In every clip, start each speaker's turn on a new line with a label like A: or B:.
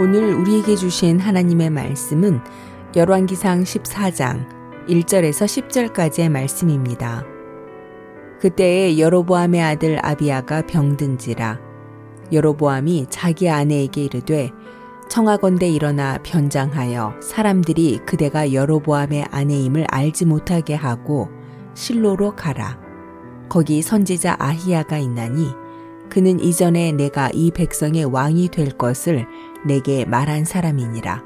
A: 오늘 우리에게 주신 하나님의 말씀은 열왕기상 14장 1절에서 10절까지의 말씀입니다. 그때에 여로보암의 아들 아비아가 병든지라 여로보암이 자기 아내에게 이르되 청하건대 일어나 변장하여 사람들이 그대가 여로보암의 아내임을 알지 못하게 하고 실로로 가라. 거기 선지자 아히야가 있나니 그는 이전에 내가 이 백성의 왕이 될 것을 내게 말한 사람이니라.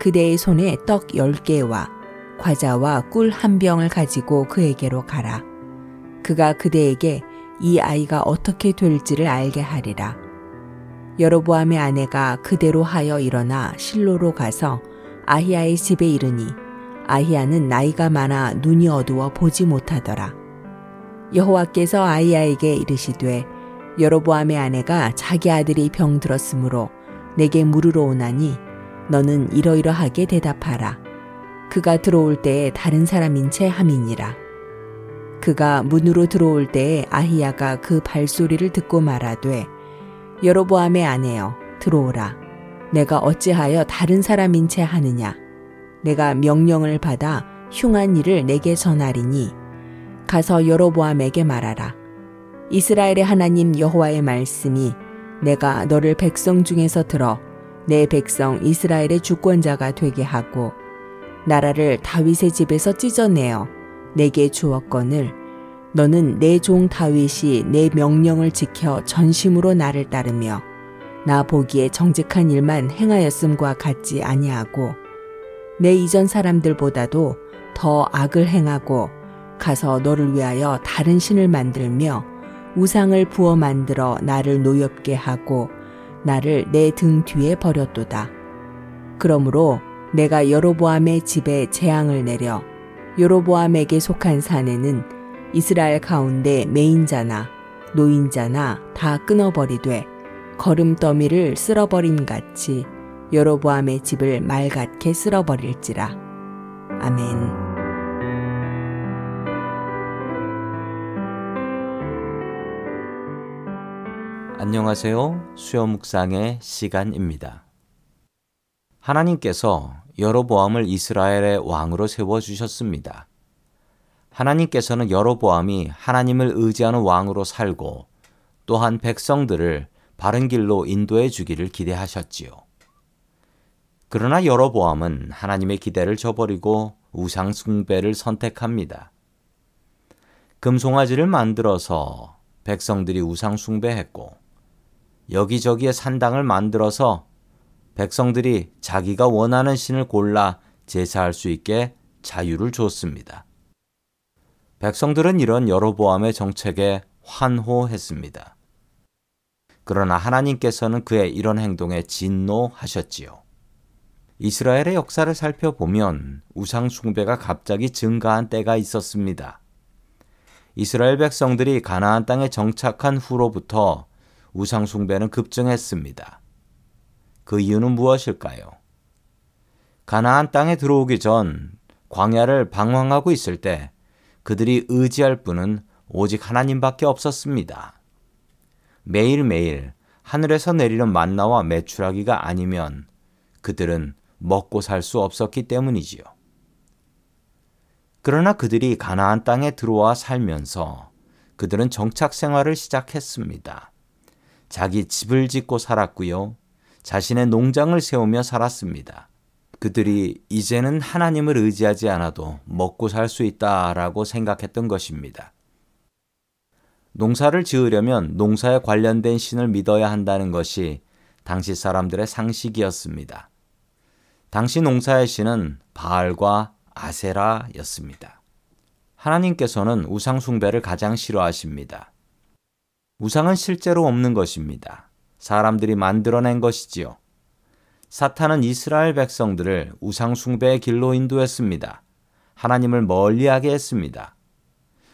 A: 그대의 손에 떡 열 개와 과자와 꿀 한 병을 가지고 그에게로 가라. 그가 그대에게 이 아이가 어떻게 될지를 알게 하리라. 여로보암의 아내가 그대로 하여 일어나 실로로 가서 아히야의 집에 이르니 아히야는 나이가 많아 눈이 어두워 보지 못하더라. 여호와께서 아히야에게 이르시되 여로보암의 아내가 자기 아들이 병들었으므로 내게 물으러 오나니 너는 이러이러하게 대답하라. 그가 들어올 때에 다른 사람인 채 함이니라. 그가 문으로 들어올 때에 아히야가 그 발소리를 듣고 말하되 여로보암의 아내여 들어오라. 내가 어찌하여 다른 사람인 채 하느냐. 내가 명령을 받아 흉한 일을 내게 전하리니 가서 여로보암에게 말하라. 이스라엘의 하나님 여호와의 말씀이 내가 너를 백성 중에서 들어 내 백성 이스라엘의 주권자가 되게 하고 나라를 다윗의 집에서 찢어내어 내게 주었거늘 너는 내 종 다윗이 내 명령을 지켜 전심으로 나를 따르며 나 보기에 정직한 일만 행하였음과 같지 아니하고 내 이전 사람들보다도 더 악을 행하고 가서 너를 위하여 다른 신을 만들며 우상을 부어 만들어 나를 노엽게 하고 나를 내 등 뒤에 버렸도다. 그러므로 내가 여로보암의 집에 재앙을 내려 여로보암에게 속한 사내는 이스라엘 가운데 메인자나 노인자나 다 끊어버리되 걸음더미를 쓸어버림 같이 여로보암의 집을 말같게 쓸어버릴지라. 아멘.
B: 안녕하세요. 수요 묵상의 시간입니다. 하나님께서 여로보암을 이스라엘의 왕으로 세워 주셨습니다. 하나님께서는 여로보암이 하나님을 의지하는 왕으로 살고 또한 백성들을 바른 길로 인도해 주기를 기대하셨지요. 그러나 여로보암은 하나님의 기대를 저버리고 우상 숭배를 선택합니다. 금송아지를 만들어서 백성들이 우상 숭배했고 여기저기에 산당을 만들어서 백성들이 자기가 원하는 신을 골라 제사할 수 있게 자유를 줬습니다. 백성들은 이런 여로보암의 정책에 환호했습니다. 그러나 하나님께서는 그의 이런 행동에 진노하셨지요. 이스라엘의 역사를 살펴보면 우상 숭배가 갑자기 증가한 때가 있었습니다. 이스라엘 백성들이 가나안 땅에 정착한 후로부터 우상숭배는 급증했습니다. 그 이유는 무엇일까요? 가나안 땅에 들어오기 전 광야를 방황하고 있을 때 그들이 의지할 분은 오직 하나님밖에 없었습니다. 매일매일 하늘에서 내리는 만나와 매출하기가 아니면 그들은 먹고 살 수 없었기 때문이지요. 그러나 그들이 가나안 땅에 들어와 살면서 그들은 정착 생활을 시작했습니다. 자기 집을 짓고 살았고요. 자신의 농장을 세우며 살았습니다. 그들이 이제는 하나님을 의지하지 않아도 먹고 살 수 있다라고 생각했던 것입니다. 농사를 지으려면 농사에 관련된 신을 믿어야 한다는 것이 당시 사람들의 상식이었습니다. 당시 농사의 신은 바알과 아세라였습니다. 하나님께서는 우상숭배를 가장 싫어하십니다. 우상은 실제로 없는 것입니다. 사람들이 만들어낸 것이지요. 사탄은 이스라엘 백성들을 우상숭배의 길로 인도했습니다. 하나님을 멀리하게 했습니다.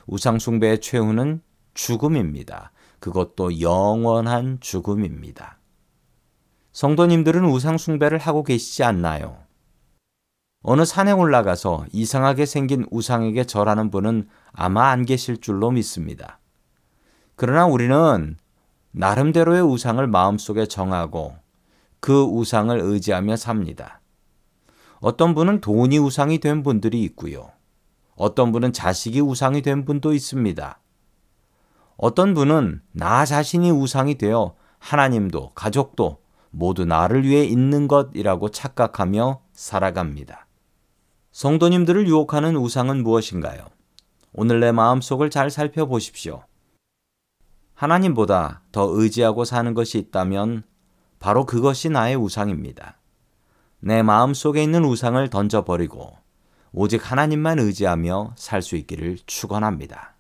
B: 우상숭배의 최후는 죽음입니다. 그것도 영원한 죽음입니다. 성도님들은 우상숭배를 하고 계시지 않나요? 어느 산에 올라가서 이상하게 생긴 우상에게 절하는 분은 아마 안 계실 줄로 믿습니다. 그러나 우리는 나름대로의 우상을 마음속에 정하고 그 우상을 의지하며 삽니다. 어떤 분은 돈이 우상이 된 분들이 있고요. 어떤 분은 자식이 우상이 된 분도 있습니다. 어떤 분은 나 자신이 우상이 되어 하나님도 가족도 모두 나를 위해 있는 것이라고 착각하며 살아갑니다. 성도님들을 유혹하는 우상은 무엇인가요? 오늘 내 마음속을 잘 살펴보십시오. 하나님보다 더 의지하고 사는 것이 있다면 바로 그것이 나의 우상입니다. 내 마음 속에 있는 우상을 던져버리고 오직 하나님만 의지하며 살 수 있기를 축원합니다.